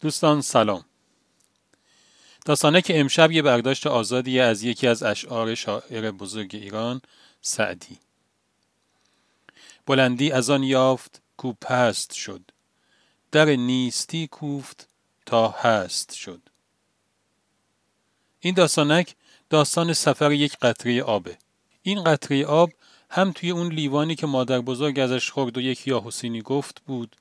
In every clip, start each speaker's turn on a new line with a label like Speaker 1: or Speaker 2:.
Speaker 1: دوستان سلام. داستانه که امشب یه برداشت آزادی از یکی از اشعار شاعر بزرگ ایران سعدی. بلندی از آن یافت کو پست شد. در نیستی کوفت تا هست شد. این داستانک داستان سفر یک قطره آبه. این قطره آب هم توی اون لیوانی که مادر بزرگ ازش خورد و یک یا حسینی گفت بود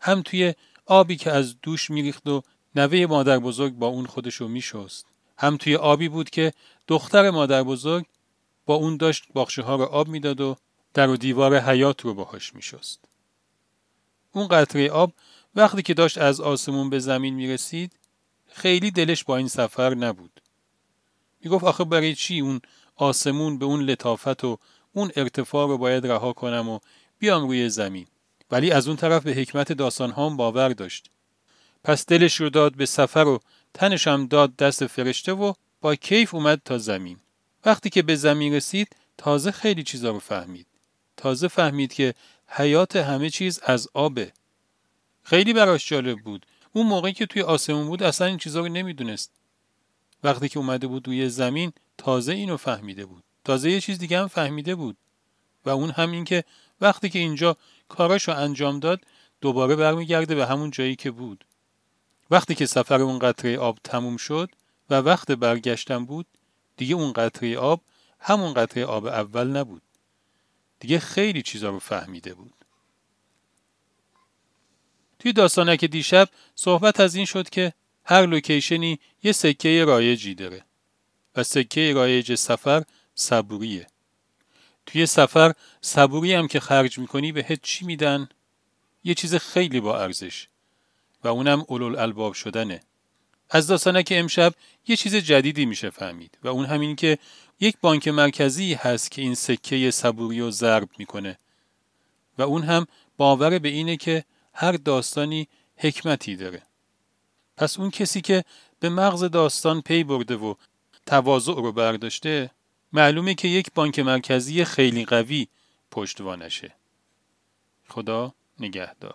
Speaker 1: هم توی آبی که از دوش میریخت و نوه مادر بزرگ با اون خودشو میشست. هم توی آبی بود که دختر مادر بزرگ با اون داشت باخشه ها رو آب می‌داد و در و دیوار حیات رو باهاش میشست. اون قطره آب وقتی که داشت از آسمون به زمین می‌رسید خیلی دلش با این سفر نبود. می‌گفت آخه برای چی اون آسمون به اون لطافت و اون ارتفاع رو باید رها کنم و بیام روی زمین؟ ولی از اون طرف به حکمت داستان هم باور داشت. پس دلش رو داد به سفر و تنش هم داد دست فرشته و با کیف اومد تا زمین. وقتی که به زمین رسید تازه خیلی چیزا رو فهمید. تازه فهمید که حیات همه چیز از آبه. خیلی براش جالب بود. اون موقعی که توی آسمون بود اصلا این چیزا رو نمی‌دونست. وقتی که اومده بود روی زمین تازه اینو فهمیده بود. تازه یه چیز دیگه هم فهمیده بود. و اون هم این که وقتی که اینجا کاراشو انجام داد دوباره برمیگرده به همون جایی که بود. وقتی که سفر اون قطره آب تموم شد و وقت برگشتن بود دیگه اون قطره آب همون قطره آب اول نبود. دیگه خیلی چیزا رو فهمیده بود. توی داستانک دیشب صحبت از این شد که هر لوکیشنی یه سکه رایجی داره و سکه رایج سفر صبوریه. توی سفر صبوری هم که خرج می‌کنی به هیچ چی میدن؟ یه چیز خیلی با ارزش. و اونم اولول الباب شدنه. از داستانک امشب یه چیز جدیدی میشه فهمید و اون همین که یک بانک مرکزی هست که این سکه صبوری رو ضرب می‌کنه. و اون هم باور به اینه که هر داستانی حکمتی داره. پس اون کسی که به مغز داستان پی برده و تواضع رو برداشته معلومه که یک بانک مرکزی خیلی قوی پشتوانشه. خدا نگهدار.